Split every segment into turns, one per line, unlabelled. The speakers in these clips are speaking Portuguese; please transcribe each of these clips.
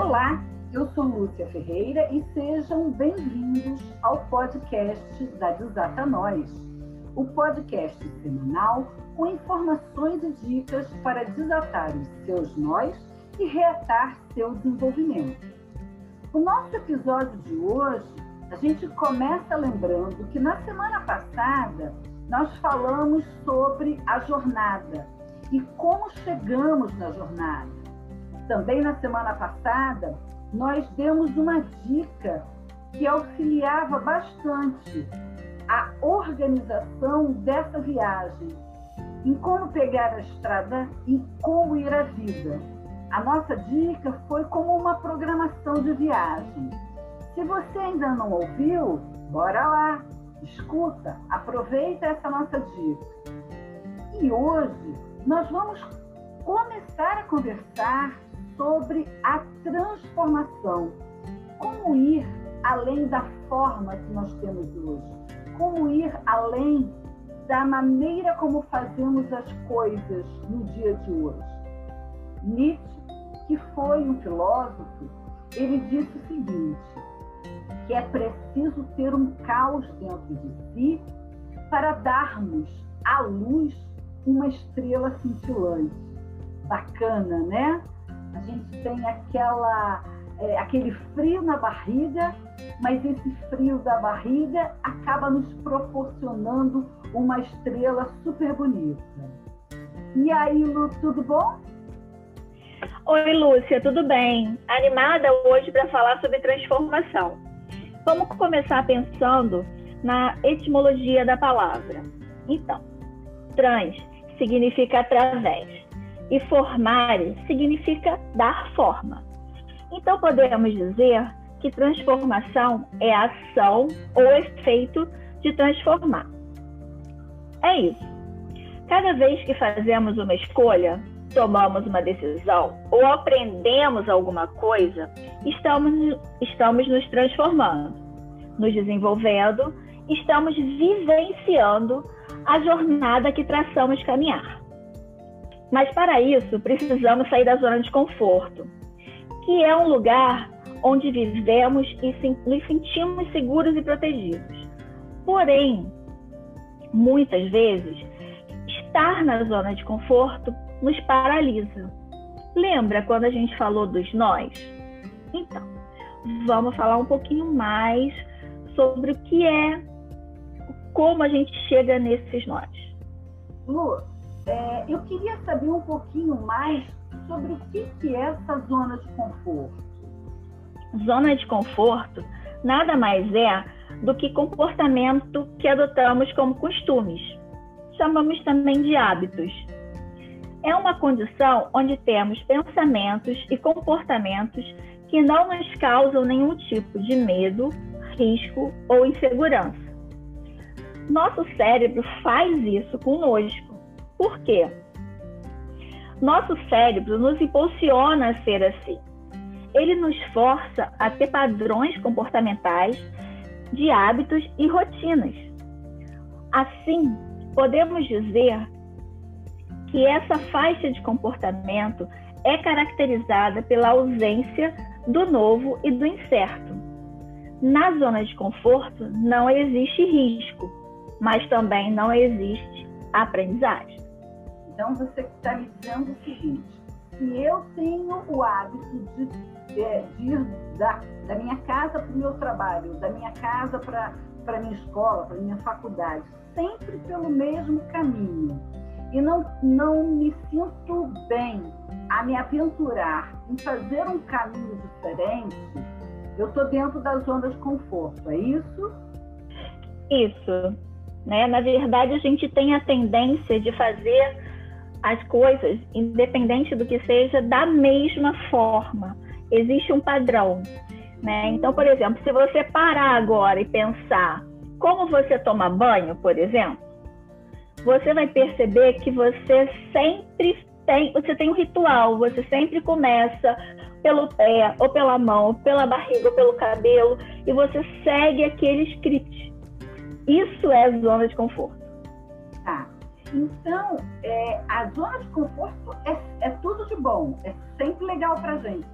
Olá, eu sou Lúcia Ferreira e sejam bem-vindos ao podcast da Desata Nós, o podcast semanal com informações e dicas para desatar os seus nós e reatar seu desenvolvimento. O nosso episódio de hoje, a gente começa lembrando que na semana passada nós falamos sobre a jornada e como chegamos na jornada. Também na semana passada, nós demos uma dica que auxiliava bastante a organização dessa viagem, em como pegar a estrada e como ir à vida. A nossa dica foi como uma programação de viagem. Se você ainda não ouviu, bora lá, escuta, aproveita essa nossa dica. E hoje nós vamos começar a conversar sobre a transformação. Como ir além da forma que nós temos hoje? Como ir além da maneira como fazemos as coisas no dia de hoje? Nietzsche que foi um filósofo, ele disse o seguinte: que é preciso ter um caos dentro de si para darmos à luz uma estrela cintilante. Bacana, né? A gente tem aquela, é, aquele frio na barriga, mas esse frio da barriga acaba nos proporcionando uma estrela super bonita. E aí, Lu, tudo bom?
Oi, Lúcia, tudo bem? Animada hoje para falar sobre transformação. Vamos começar pensando na etimologia da palavra. Então, trans significa através e formare significa dar forma. Então, podemos dizer que transformação é a ação ou efeito de transformar. É isso. Cada vez que fazemos uma escolha, tomamos uma decisão ou aprendemos alguma coisa, estamos, estamos nos transformando, nos desenvolvendo, estamos vivenciando a jornada que traçamos caminhar. Mas para isso, precisamos sair da zona de conforto, que é um lugar onde vivemos e nos sentimos seguros e protegidos. Porém, muitas vezes, estar na zona de conforto nos paralisa. Lembra quando a gente falou dos nós? Então, vamos falar um pouquinho mais sobre o que é, como a gente chega nesses nós.
Lu, é, eu queria saber um pouquinho mais sobre o que, que é essa zona de conforto.
Zona de conforto nada mais é do que comportamento que adotamos como costumes. Chamamos também de hábitos é uma condição onde temos pensamentos e comportamentos que não nos causam nenhum tipo de medo, risco ou insegurança. Nosso cérebro faz isso conosco. Por quê? Nosso cérebro nos impulsiona a ser assim. Ele nos força a ter padrões comportamentais de hábitos e rotinas. Assim, podemos dizer que essa faixa de comportamento é caracterizada pela ausência do novo e do incerto. Na zona de conforto não existe risco, mas também não existe aprendizagem.
Então você está me dizendo o seguinte: se eu tenho o hábito de, de ir da, da minha casa para o meu trabalho, da minha casa para a minha escola, para a minha faculdade, sempre pelo mesmo caminho, e não, não me sinto bem a me aventurar em fazer um caminho diferente, eu estou dentro da zona de conforto, é isso?
Isso. Né? Na verdade, a gente tem a tendência de fazer as coisas, independente do que seja, da mesma forma. Existe um padrão. Né? Então, por exemplo, se você parar agora e pensar como você toma banho, por exemplo, você vai perceber que você sempre tem, você tem um ritual, você sempre começa pelo pé, ou pela mão, ou pela barriga, ou pelo cabelo, e você segue aquele script. Isso é zona de conforto.
Tá. Então, é, a zona de conforto é, é tudo de bom, é sempre legal pra gente.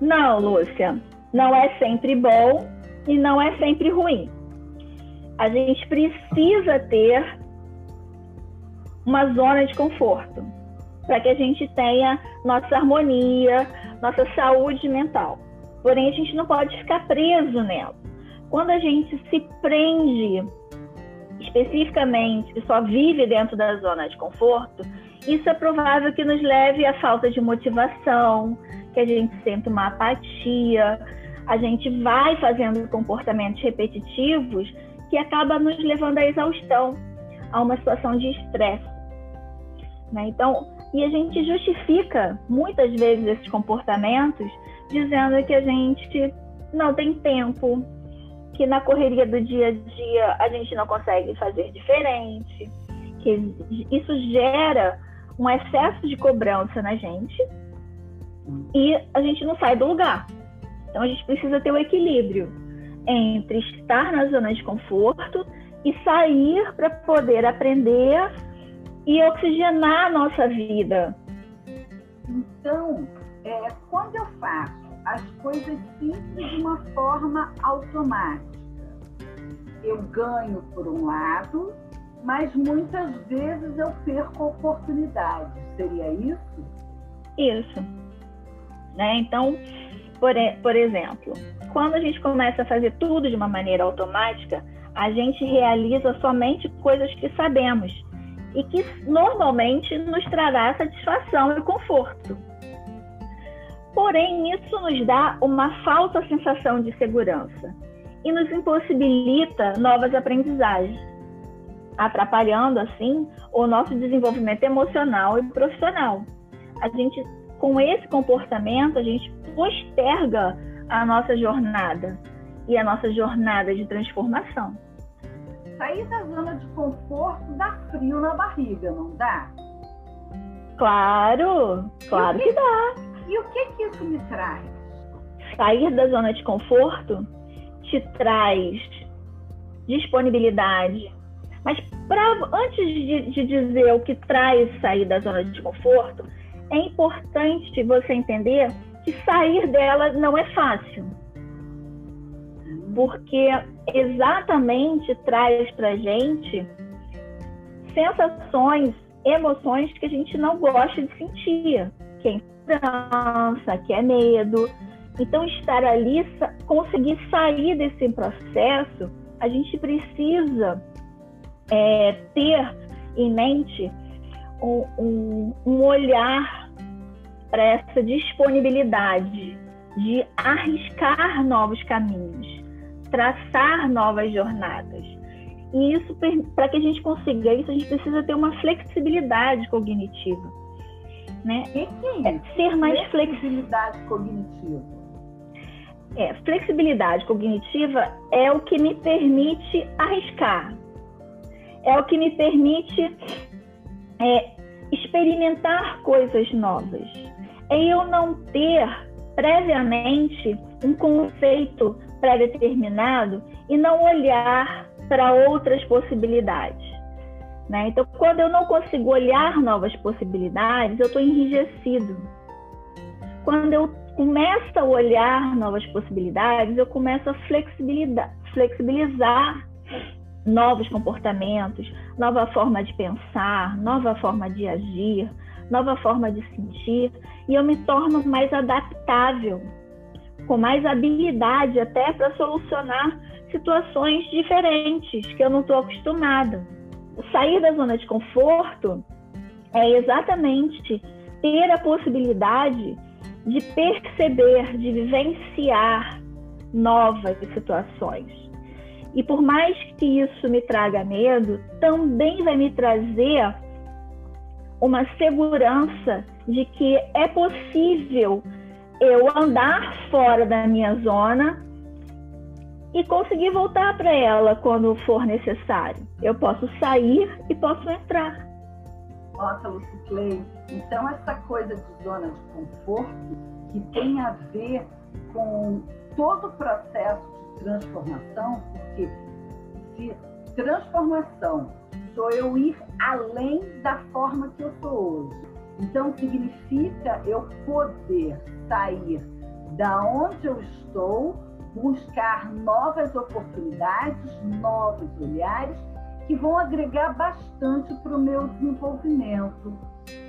Não, Lúcia, não é sempre bom e não é sempre ruim. A gente precisa ter uma zona de conforto para que a gente tenha nossa harmonia, nossa saúde mental. Porém, a gente não pode ficar preso nela. Quando a gente se prende especificamente, só vive dentro da zona de conforto, isso é provável que nos leve à falta de motivação, que a gente sente uma apatia, a gente vai fazendo comportamentos repetitivos que acaba nos levando à exaustão, a uma situação de estresse. Né? Então, e a gente justifica muitas vezes esses comportamentos dizendo que a gente não tem tempo, que na correria do dia a dia a gente não consegue fazer diferente, que isso gera um excesso de cobrança na gente e a gente não sai do lugar. Então a gente precisa ter o um equilíbrio entre estar na zona de conforto e sair para poder aprender e oxigenar a nossa vida.
Então, é, quando eu faço coisas simples de uma forma automática, eu ganho por um lado, mas muitas vezes eu perco a oportunidade. Seria isso?
Isso. Né? Então, por, por exemplo, quando a gente começa a fazer tudo de uma maneira automática, a gente realiza somente coisas que sabemos e que normalmente nos trará satisfação e conforto. Porém, isso nos dá uma falsa sensação de segurança e nos impossibilita novas aprendizagens, atrapalhando assim o nosso desenvolvimento emocional e profissional. A gente, com esse comportamento, a gente posterga a nossa jornada e a nossa jornada de transformação
sair da zona de conforto dá frio na barriga, não dá?
Claro, claro que, que, dá.
E o que que isso me traz?
Sair da zona de conforto te traz disponibilidade. Mas pra, antes de, de dizer o que traz sair da zona de conforto, é importante você entender que sair dela não é fácil porque exatamente traz para gente sensações, emoções que a gente não gosta de sentir, que é insegurança, que é medo. Então, estar ali, conseguir sair desse processo, a gente precisa é, ter em mente um, um, um olhar para essa disponibilidade de arriscar novos caminhos traçar novas jornadas. E isso, para que a gente consiga isso, a gente precisa ter uma flexibilidade cognitiva. Né?
que
é, ser mais
flexibilidade cognitiva.
É, flexibilidade cognitiva é o que me permite arriscar, é o que me permite é, experimentar coisas novas. É eu não ter previamente um conceito pré-determinado e não olhar para outras possibilidades. Né? Então, quando eu não consigo olhar novas possibilidades, eu estou enrijecido. Quando eu começo a olhar novas possibilidades, eu começo a flexibilizar, flexibilizar novos comportamentos, nova forma de pensar, nova forma de agir, nova forma de sentir, e eu me torno mais adaptável com mais habilidade até para solucionar situações diferentes que eu não estou acostumada. Sair da zona de conforto é exatamente ter a possibilidade de perceber, de vivenciar novas situações. E por mais que isso me traga medo, também vai me trazer uma segurança de que é possível eu andar fora da minha zona e conseguir voltar para ela quando for necessário. Eu posso sair e posso entrar.
Nossa, Luciclei, então essa coisa de zona de conforto que tem a ver com todo o processo de transformação, porque se transformação sou eu ir além da forma que eu sou hoje. Então significa eu poder sair da onde eu estou, buscar novas oportunidades, novos olhares que vão agregar bastante para o meu desenvolvimento.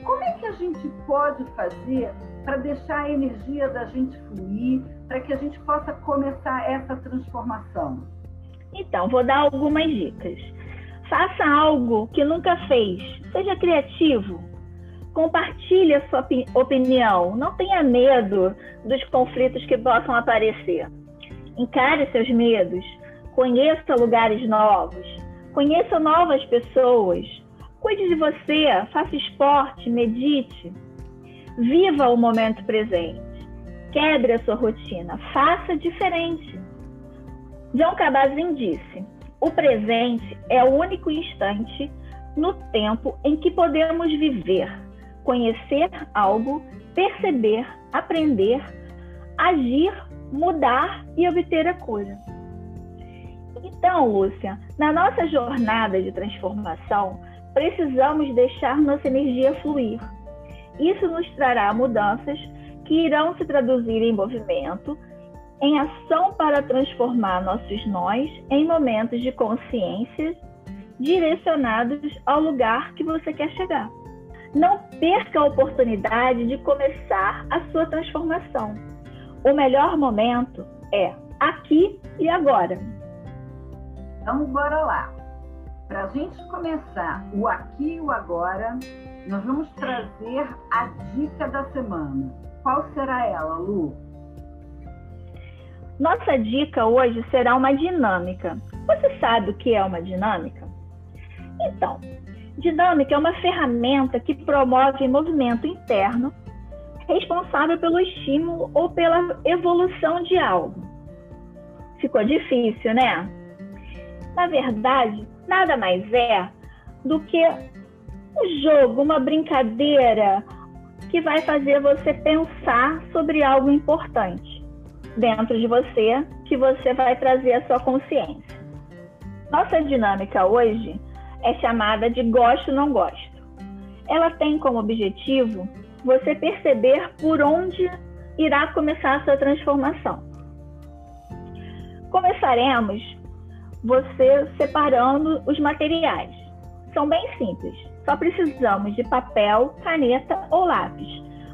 Como é que a gente pode fazer para deixar a energia da gente fluir, para que a gente possa começar essa transformação?
Então, vou dar algumas dicas. Faça algo que nunca fez. Seja criativo. Compartilhe a sua opinião. Não tenha medo dos conflitos que possam aparecer. Encare seus medos. Conheça lugares novos. Conheça novas pessoas. Cuide de você. Faça esporte. Medite. Viva o momento presente. Quebre a sua rotina. Faça diferente. John Kabat-Zinn disse: o presente é o único instante no tempo em que podemos viver, conhecer algo, perceber, aprender, agir, mudar e obter a cura. Então, Lúcia, na nossa jornada de transformação, precisamos deixar nossa energia fluir. Isso nos trará mudanças que irão se traduzir em movimento, em ação para transformar nossos nós em momentos de consciência direcionados ao lugar que você quer chegar. Não perca a oportunidade de começar a sua transformação. O melhor momento é aqui e agora.
Então, bora lá. Para a gente começar o aqui e o agora, nós vamos trazer a dica da semana. Qual será ela, Lu?
Nossa dica hoje será uma dinâmica. Você sabe o que é uma dinâmica? Então, dinâmica é uma ferramenta que promove movimento interno responsável pelo estímulo ou pela evolução de algo. Ficou difícil, né? Na verdade, nada mais é do que um jogo, uma brincadeira que vai fazer você pensar sobre algo importante dentro de você que você vai trazer a sua consciência. Nossa dinâmica hoje é chamada de gosto não gosto. Ela tem como objetivo você perceber por onde irá começar a sua transformação. Começaremos você separando os materiais. São bem simples. Só precisamos de papel, caneta ou lápis.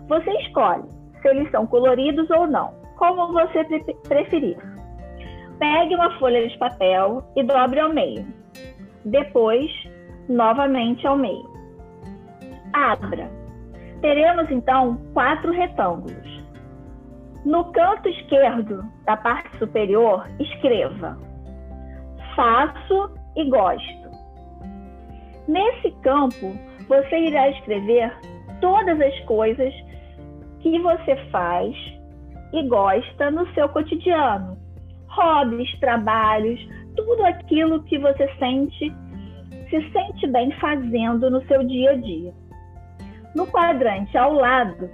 Você escolhe se eles são coloridos ou não como você preferir. Pegue uma folha de papel e dobre ao meio. Depois, novamente ao meio. Abra. Teremos então quatro retângulos. No canto esquerdo da parte superior, escreva: Faço e gosto. Nesse campo, você irá escrever todas as coisas que você faz e gosta no seu cotidiano. Hobbies, trabalhos, tudo aquilo que você sente, se sente bem fazendo no seu dia a dia. No quadrante ao lado,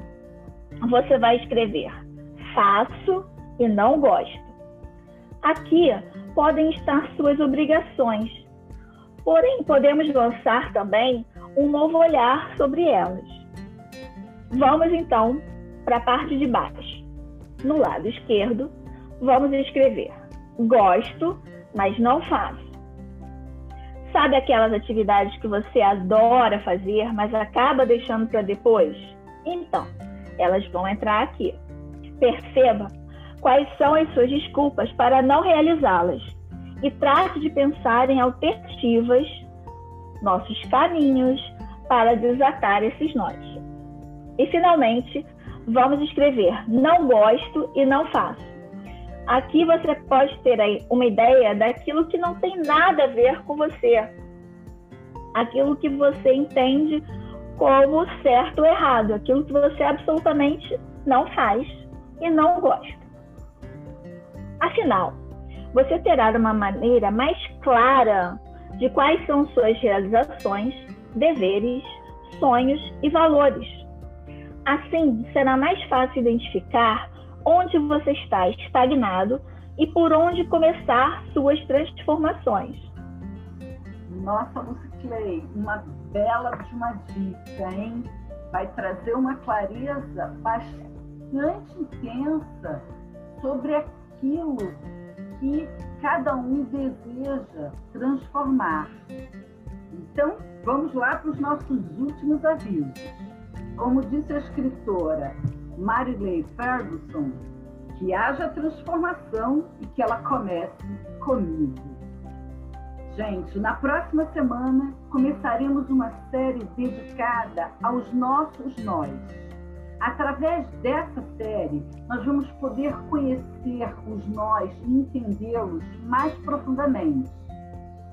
você vai escrever faço e não gosto. Aqui podem estar suas obrigações, porém podemos lançar também um novo olhar sobre elas. Vamos então para a parte de baixo. No lado esquerdo, vamos escrever: gosto, mas não faço. Sabe aquelas atividades que você adora fazer, mas acaba deixando para depois? Então, elas vão entrar aqui. Perceba quais são as suas desculpas para não realizá-las e trate de pensar em alternativas, nossos caminhos para desatar esses nós. E finalmente, vamos escrever não gosto e não faço. Aqui você pode ter aí uma ideia daquilo que não tem nada a ver com você. Aquilo que você entende como certo ou errado, aquilo que você absolutamente não faz e não gosta. Afinal, você terá uma maneira mais clara de quais são suas realizações, deveres, sonhos e valores Assim, será mais fácil identificar onde você está estagnado e por onde começar suas transformações.
Nossa, Luciclei, uma bela de uma dica, hein? Vai trazer uma clareza bastante intensa sobre aquilo que cada um deseja transformar. Então, vamos lá para os nossos últimos avisos. Como disse a escritora Marilei Ferguson, que haja transformação e que ela comece comigo. Gente, na próxima semana começaremos uma série dedicada aos nossos nós. Através dessa série, nós vamos poder conhecer os nós e entendê-los mais profundamente.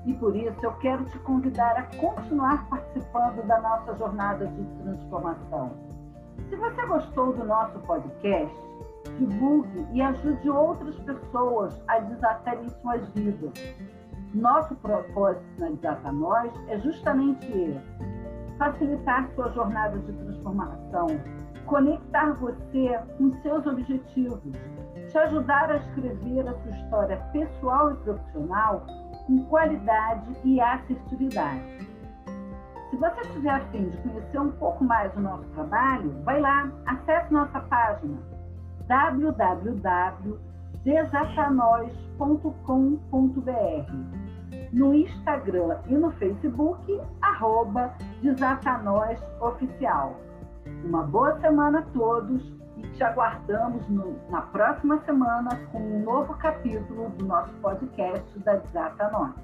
E por isso eu quero te convidar a continuar participando da nossa jornada de transformação. Se você gostou do nosso podcast, divulgue e ajude outras pessoas a desatarem suas vidas. Nosso propósito na Desata Nós é justamente esse: facilitar sua jornada de transformação, conectar você com seus objetivos, te ajudar a escrever a sua história pessoal e profissional com qualidade e assertividade. Se você estiver afim de conhecer um pouco mais do nosso trabalho, vai lá, acesse nossa página www.desatanois.com.br no Instagram e no Facebook, arroba Oficial. Uma boa semana a todos e te aguardamos no, na próxima semana com um novo capítulo do nosso podcast da Desata Nós.